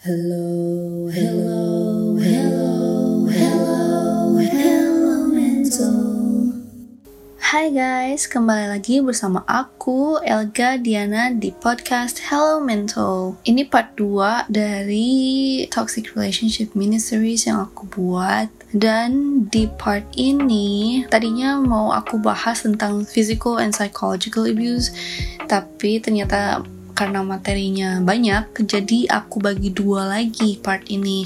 Hello, hello, hello, hello, hello mental. Hai guys, kembali lagi bersama aku Elga Diana di podcast Hello Mental. Ini part 2 dari Toxic Relationship mini series yang aku buat dan di part ini tadinya mau aku bahas tentang physical and psychological abuse tapi ternyata karena materinya banyak, jadi aku bagi dua lagi part ini.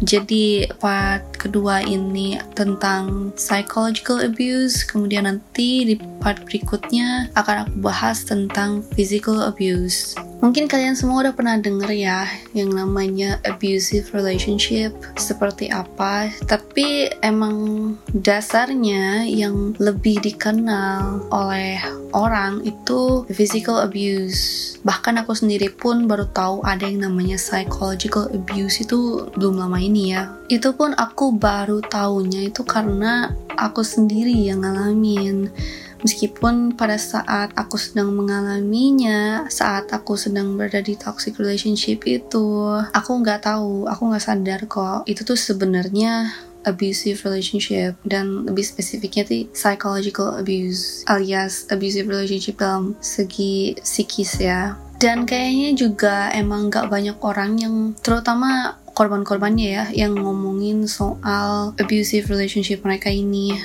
Jadi part kedua ini tentang psychological abuse, kemudian nanti di part berikutnya akan aku bahas tentang physical abuse. Mungkin kalian semua udah pernah denger ya yang namanya abusive relationship seperti apa, tapi emang dasarnya yang lebih dikenal oleh orang itu physical abuse. Bahkan aku sendiri pun baru tahu ada yang namanya psychological abuse itu belum lama ini ya. Itu pun aku baru tahunya itu karena aku sendiri yang ngalamin Meskipun pada saat aku sedang mengalaminya, saat aku sedang berada di toxic relationship itu, aku nggak tahu, aku nggak sadar kok itu tuh sebenarnya abusive relationship dan lebih spesifiknya sih psychological abuse alias abusive relationship dalam segi psikis ya. Dan kayaknya juga emang gak banyak orang yang terutama korban-korbannya ya yang ngomongin soal abusive relationship mereka ini.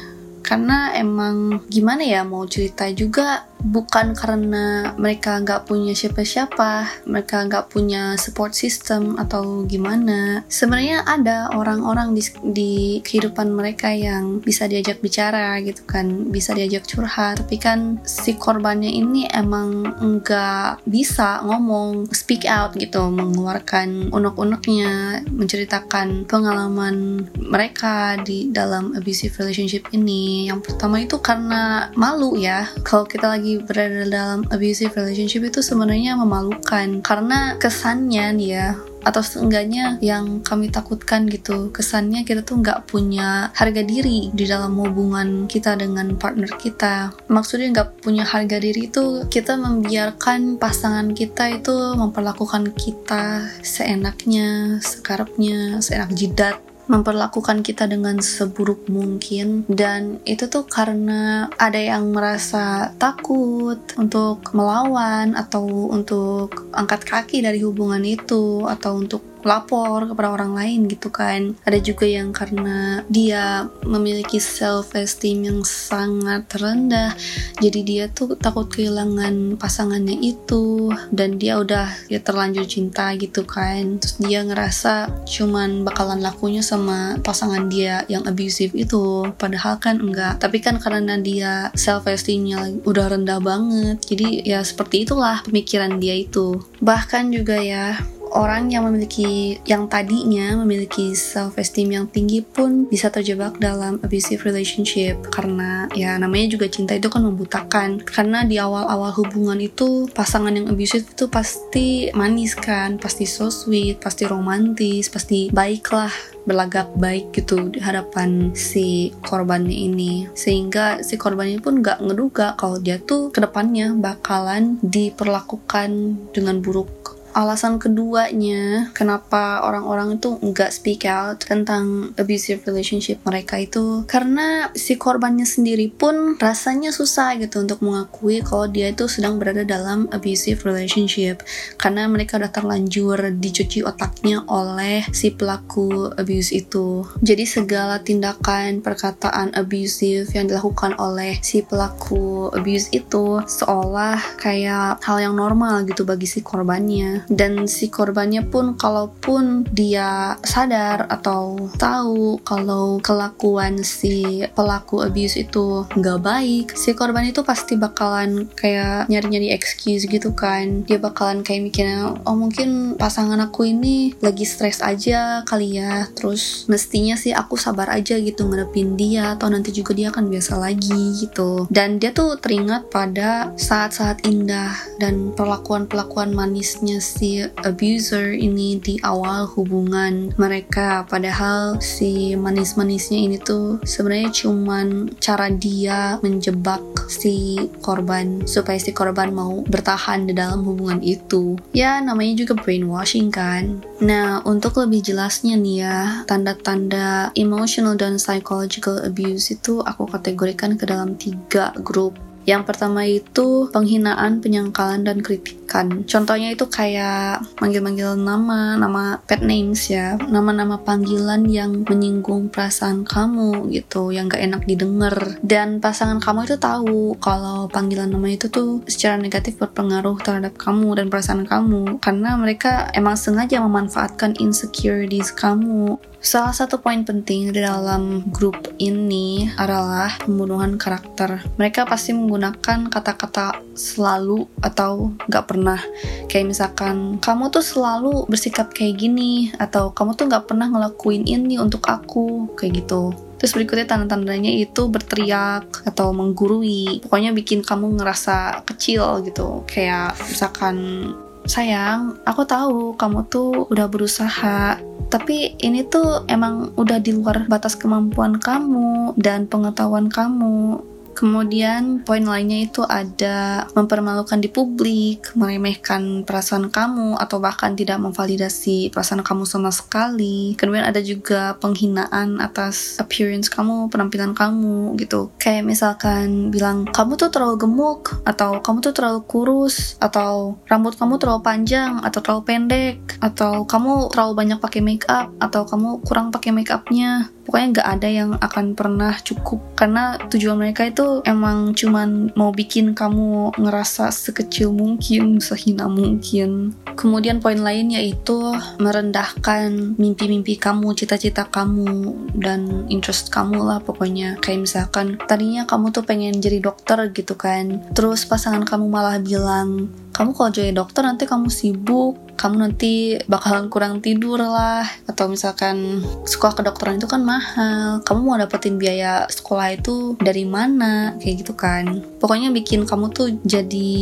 Karena emang gimana ya mau cerita juga bukan karena mereka nggak punya siapa-siapa, mereka nggak punya support system atau gimana. Sebenarnya ada orang-orang di, di kehidupan mereka yang bisa diajak bicara gitu kan, bisa diajak curhat. Tapi kan si korbannya ini emang nggak bisa ngomong, speak out gitu, mengeluarkan unek-uneknya, menceritakan pengalaman mereka di dalam abusive relationship ini. Yang pertama itu karena malu ya. Kalau kita lagi berada dalam abusive relationship itu sebenarnya memalukan. Karena kesannya nih ya atau seenggaknya yang kami takutkan gitu kesannya kita tuh nggak punya harga diri di dalam hubungan kita dengan partner kita. Maksudnya nggak punya harga diri itu kita membiarkan pasangan kita itu memperlakukan kita seenaknya sekarapnya seenak jidat memperlakukan kita dengan seburuk mungkin. Dan itu tuh karena ada yang merasa takut untuk melawan atau untuk angkat kaki dari hubungan itu atau untuk lapor kepada orang lain gitu kan. Ada juga yang karena dia memiliki self esteem yang sangat rendah jadi dia tuh takut kehilangan pasangannya itu dan dia udah ya terlanjur cinta gitu kan. Terus dia ngerasa cuman bakalan lakunya sama pasangan dia yang abusive itu padahal kan enggak. Tapi kan karena dia self esteemnya udah rendah banget jadi ya seperti itulah pemikiran dia itu. Bahkan juga ya orang yang memiliki yang tadinya memiliki self esteem yang tinggi pun bisa terjebak dalam abusive relationship. Karena ya namanya juga cinta itu kan membutakan. Karena di awal-awal hubungan itu pasangan yang abusive itu pasti manis kan pasti so sweet pasti romantis pasti baik lah berlagak baik gitu di hadapan si korbannya ini. Sehingga si korbannya pun gak ngeduga kalau dia tuh ke depannya bakalan diperlakukan dengan buruk alasan keduanya kenapa orang-orang itu nggak speak out tentang abusive relationship mereka itu. Karena si korbannya sendiri pun rasanya susah gitu untuk mengakui kalau dia itu sedang berada dalam abusive relationship. Karena mereka udah terlanjur dicuci otaknya oleh si pelaku abuse itu. Jadi segala tindakan perkataan abusive yang dilakukan oleh si pelaku abuse itu seolah kayak hal yang normal gitu bagi si korbannya dan si korbannya pun kalaupun dia sadar atau tahu kalau kelakuan si pelaku abuse itu nggak baik si korban itu pasti bakalan kayak nyari-nyari excuse gitu kan. Dia bakalan kayak mikirnya oh mungkin pasangan aku ini lagi stres aja kali ya terus mestinya sih aku sabar aja gitu ngadepin dia atau nanti juga dia akan biasa lagi gitu. Dan dia tuh teringat pada saat-saat indah dan perlakuan-perlakuan manisnya si abuser ini di awal hubungan mereka. Padahal si manis-manisnya ini tuh sebenarnya cuman cara dia menjebak si korban supaya si korban mau bertahan di dalam hubungan itu. Ya namanya juga brainwashing kan? Nah untuk lebih jelasnya nih ya tanda-tanda emotional dan psychological abuse itu aku kategorikan ke dalam tiga grup yang pertama itu penghinaan, penyangkalan, dan kritikan. Contohnya itu kayak manggil-manggil nama, nama pet names ya, nama-nama panggilan yang menyinggung perasaan kamu gitu, yang gak enak didengar. Dan pasangan kamu itu tahu kalau panggilan nama itu tuh secara negatif berpengaruh terhadap kamu dan perasaan kamu, karena mereka emang sengaja memanfaatkan insecurities kamu Salah satu poin penting di dalam grup ini adalah pembunuhan karakter. Mereka pasti menggunakan kata-kata selalu atau nggak pernah. Kayak misalkan, kamu tuh selalu bersikap kayak gini, atau kamu tuh nggak pernah ngelakuin ini untuk aku, kayak gitu. Terus berikutnya tanda-tandanya itu berteriak atau menggurui. Pokoknya bikin kamu ngerasa kecil gitu. Kayak misalkan, sayang, aku tahu kamu tuh udah berusaha. Tapi ini tuh emang udah di luar batas kemampuan kamu dan pengetahuan kamu Kemudian poin lainnya itu ada mempermalukan di publik, meremehkan perasaan kamu atau bahkan tidak memvalidasi perasaan kamu sama sekali. Kemudian ada juga penghinaan atas appearance kamu, penampilan kamu gitu. Kayak misalkan bilang kamu tuh terlalu gemuk atau kamu tuh terlalu kurus atau rambut kamu terlalu panjang atau terlalu pendek atau kamu terlalu banyak pakai make up atau kamu kurang pakai make upnya pokoknya nggak ada yang akan pernah cukup karena tujuan mereka itu emang cuman mau bikin kamu ngerasa sekecil mungkin sehina mungkin. Kemudian poin lain yaitu merendahkan mimpi-mimpi kamu cita-cita kamu dan interest kamu lah pokoknya. Kayak misalkan tadinya kamu tuh pengen jadi dokter gitu kan terus pasangan kamu malah bilang kamu kalau jadi dokter nanti kamu sibuk kamu nanti bakalan kurang tidur lah. Atau misalkan sekolah kedokteran itu kan mahal. Kamu mau dapetin biaya sekolah itu dari mana? Kayak gitu kan. Pokoknya bikin kamu tuh jadi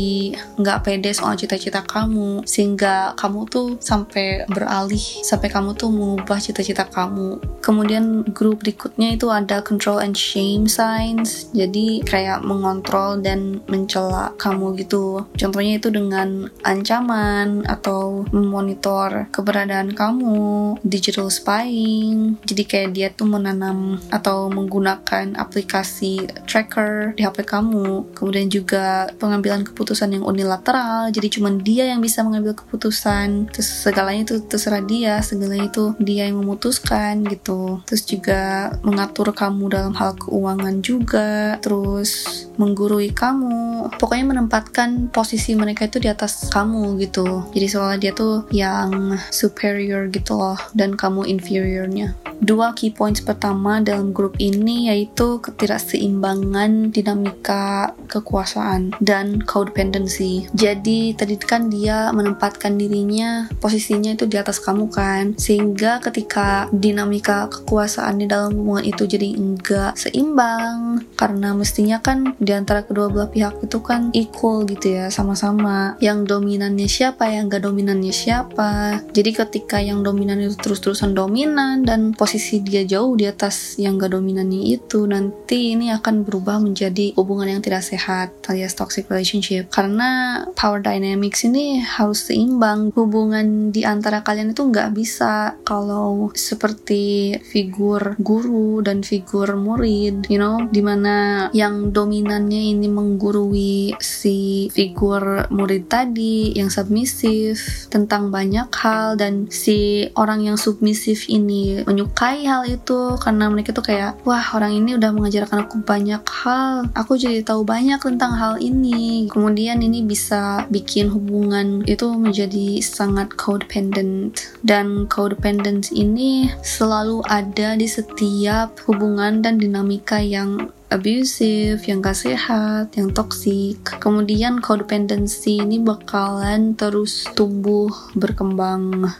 nggak pede soal cita-cita kamu. Sehingga kamu tuh sampai beralih. Sampai kamu tuh mengubah cita-cita kamu. Kemudian grup berikutnya itu ada control and shame signs. Jadi kayak mengontrol dan mencela kamu gitu. Contohnya itu dengan ancaman atau memonitor keberadaan kamu, digital spying. Jadi kayak dia tuh menanam atau menggunakan aplikasi tracker di HP kamu. Kemudian juga pengambilan keputusan yang unilateral. Jadi cuma dia yang bisa mengambil keputusan. Terus segalanya itu terserah dia, segalanya itu dia yang memutuskan gitu. Terus juga mengatur kamu dalam hal keuangan juga. Terus menggurui kamu. Pokoknya menempatkan posisi mereka itu di atas kamu gitu. Jadi soalnya dia tuh yang superior gitu loh dan kamu inferiornya. Dua key points pertama dalam grup ini yaitu ketidakseimbangan dinamika kekuasaan dan codependency. Jadi tadi kan dia menempatkan dirinya posisinya itu di atas kamu kan, sehingga ketika dinamika kekuasaan di dalam hubungan itu jadi enggak seimbang karena mestinya kan di antara kedua belah pihak itu kan equal gitu ya, sama-sama. Yang dominannya siapa, yang gak dominannya siapa. Jadi ketika yang dominan itu terus-terusan dominan dan posisi posisi dia jauh di atas yang gak dominannya itu nanti ini akan berubah menjadi hubungan yang tidak sehat alias toxic relationship. Karena power dynamics ini harus seimbang. Hubungan di antara kalian itu nggak bisa kalau seperti figur guru dan figur murid you know? Di mana yang dominannya ini menggurui si figur murid tadi yang submisif tentang banyak hal dan si orang yang submisif ini menyukai menyukai hal itu karena mereka tuh kayak wah orang ini udah mengajarkan aku banyak hal. Aku jadi tahu banyak tentang hal ini. Kemudian ini bisa bikin hubungan itu menjadi sangat codependent. Dan codependent ini selalu ada di setiap hubungan dan dinamika yang abusive, yang gak sehat, yang toxic. Kemudian codependency ini bakalan terus tumbuh berkembang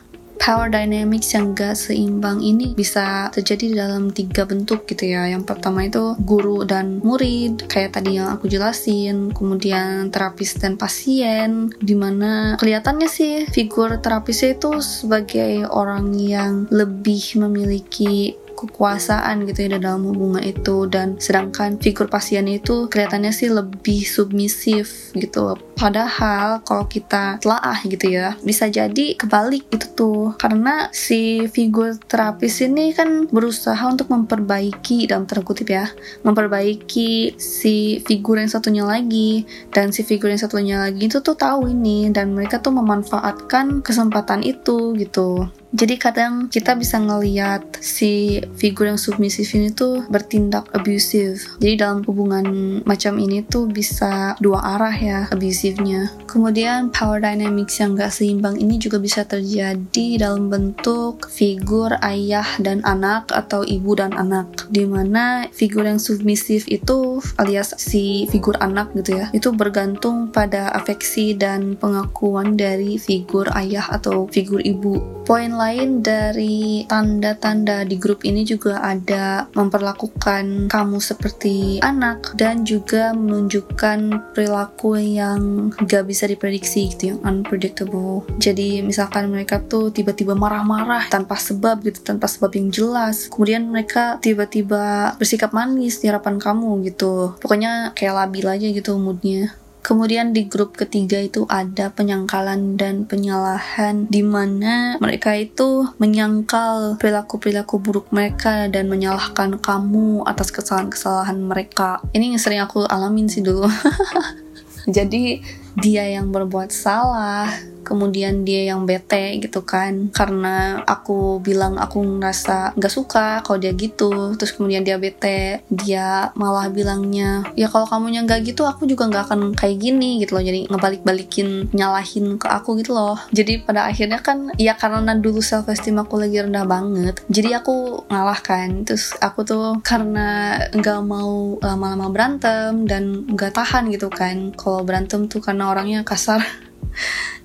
power dynamics yang gak seimbang ini bisa terjadi dalam tiga bentuk gitu ya. Yang pertama itu guru dan murid, kayak tadi yang aku jelasin. Kemudian terapis dan pasien, di mana kelihatannya sih figur terapisnya itu sebagai orang yang lebih memiliki kekuasaan gitu ya dalam hubungan itu. Dan sedangkan figur pasien itu kelihatannya sih lebih submisif gitu padahal kalau kita telah gitu ya bisa jadi kebalik itu tuh. Karena si figur terapis ini kan berusaha untuk memperbaiki dalam tanda kutip ya memperbaiki si figur yang satunya lagi. Dan si figur yang satunya lagi itu tuh tahu ini dan mereka tuh memanfaatkan kesempatan itu gitu jadi kadang kita bisa ngeliat si figur yang submisif ini tuh bertindak abusive. Jadi dalam hubungan macam ini tuh bisa dua arah ya abusifnya. Kemudian power dynamics yang gak seimbang ini juga bisa terjadi dalam bentuk figur ayah dan anak atau ibu dan anak. Di mana figur yang submisif itu alias si figur anak gitu ya, itu bergantung pada afeksi dan pengakuan dari figur ayah atau figur ibu. Poin lain dari tanda-tanda di grup ini juga ada memperlakukan kamu seperti anak dan juga menunjukkan perilaku yang gak bisa diprediksi gitu yang unpredictable. Jadi misalkan mereka tuh tiba-tiba marah-marah tanpa sebab gitu tanpa sebab yang jelas. Kemudian mereka tiba-tiba bersikap manis di harapan kamu gitu. Pokoknya kayak labil aja gitu moodnya Kemudian di grup ketiga itu ada penyangkalan dan penyalahan di mana mereka itu menyangkal perilaku-perilaku buruk mereka dan menyalahkan kamu atas kesalahan-kesalahan mereka. Ini yang sering aku alamin sih dulu. Jadi dia yang berbuat salah, kemudian dia yang bete gitu kan. Karena aku bilang aku ngerasa nggak suka kalau dia gitu. Terus kemudian dia bete dia malah bilangnya ya kalau kamu nggak gitu aku juga nggak akan kayak gini gitu loh. Jadi ngebalik-balikin nyalahin ke aku gitu loh. Jadi pada akhirnya kan ya karena dulu self esteem aku lagi rendah banget jadi aku ngalah kan. Terus aku tuh karena nggak mau lama-lama berantem dan nggak tahan gitu kan. Kalau berantem tuh karena orangnya kasar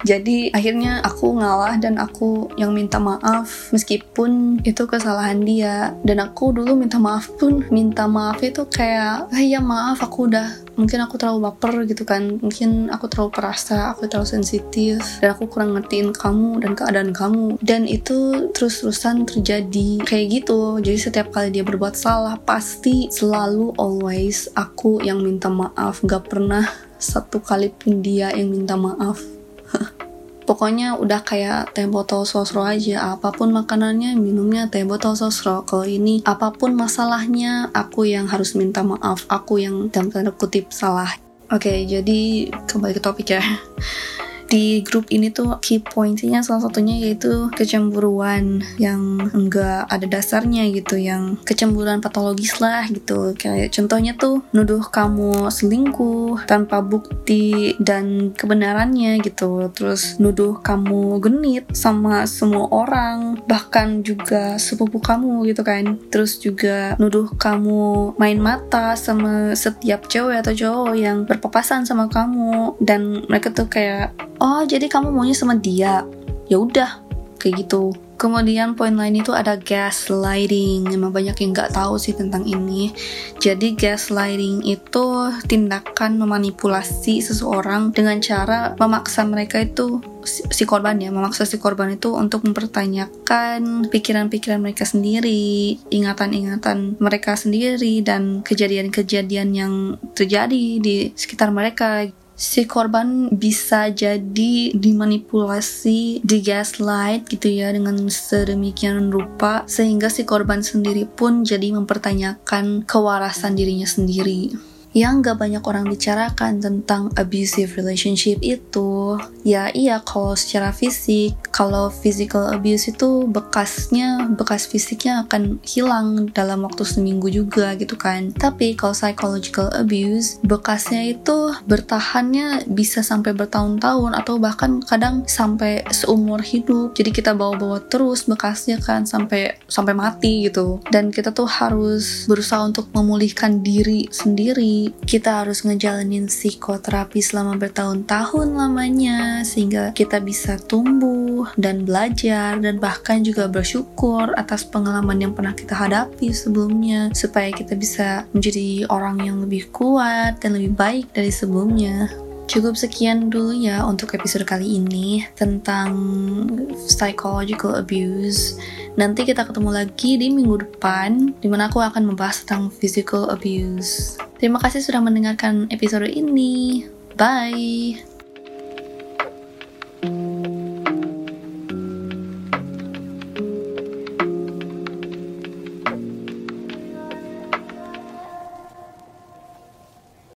jadi akhirnya aku ngalah dan aku yang minta maaf meskipun itu kesalahan dia. Dan aku dulu minta maaf pun minta maaf itu kayak ah, ya maaf aku udah mungkin aku terlalu baper gitu kan. Mungkin aku terlalu perasa aku terlalu sensitif dan aku kurang ngertiin kamu dan keadaan kamu. Dan itu terus-terusan terjadi kayak gitu. Jadi setiap kali dia berbuat salah pasti selalu always aku yang minta maaf. Gak pernah satu kali pun dia yang minta maaf pokoknya udah kayak teh botol sosro aja. Apa pun makanannya minumnya teh botol sosro. Kalau ini apa pun masalahnya aku yang harus minta maaf. Aku yang dalam tanda kutip salah. Oke okay, jadi kembali ke topik ya di grup ini tuh key pointnya salah satunya yaitu kecemburuan yang enggak ada dasarnya gitu yang kecemburuan patologis lah gitu. Kayak contohnya tuh nuduh kamu selingkuh tanpa bukti dan kebenarannya gitu. Terus nuduh kamu genit sama semua orang bahkan juga sepupu kamu gitu kan. Terus juga nuduh kamu main mata sama setiap cewek atau cowok yang berpapasan sama kamu. Dan mereka tuh kayak oh jadi kamu maunya sama dia ya udah kayak gitu Kemudian poin lain itu ada gaslighting. Emang banyak yang nggak tahu sih tentang ini. Jadi gaslighting itu tindakan memanipulasi seseorang dengan cara memaksa mereka itu si korban ya memaksa si korban itu untuk mempertanyakan pikiran-pikiran mereka sendiri, ingatan-ingatan mereka sendiri dan kejadian-kejadian yang terjadi di sekitar mereka si korban bisa jadi dimanipulasi, digaslight gitu ya dengan sedemikian rupa sehingga si korban sendiri pun jadi mempertanyakan kewarasan dirinya sendiri yang gak banyak orang bicarakan tentang abusive relationship itu. Ya iya kalau secara fisik kalau physical abuse itu bekasnya bekas fisiknya akan hilang dalam waktu seminggu juga gitu kan. Tapi kalau psychological abuse bekasnya itu bertahannya bisa sampai bertahun-tahun atau bahkan kadang sampai seumur hidup. Jadi kita bawa-bawa terus bekasnya kan sampai sampai mati gitu. Dan kita tuh harus berusaha untuk memulihkan diri sendiri kita harus ngejalanin psikoterapi selama bertahun-tahun lamanya sehingga kita bisa tumbuh dan belajar dan bahkan juga bersyukur atas pengalaman yang pernah kita hadapi sebelumnya supaya kita bisa menjadi orang yang lebih kuat dan lebih baik dari sebelumnya. Cukup sekian dulu ya untuk episode kali ini tentang psychological abuse. Nanti kita ketemu lagi di minggu depan, di mana aku akan membahas tentang physical abuse. Terima kasih sudah mendengarkan episode ini. Bye!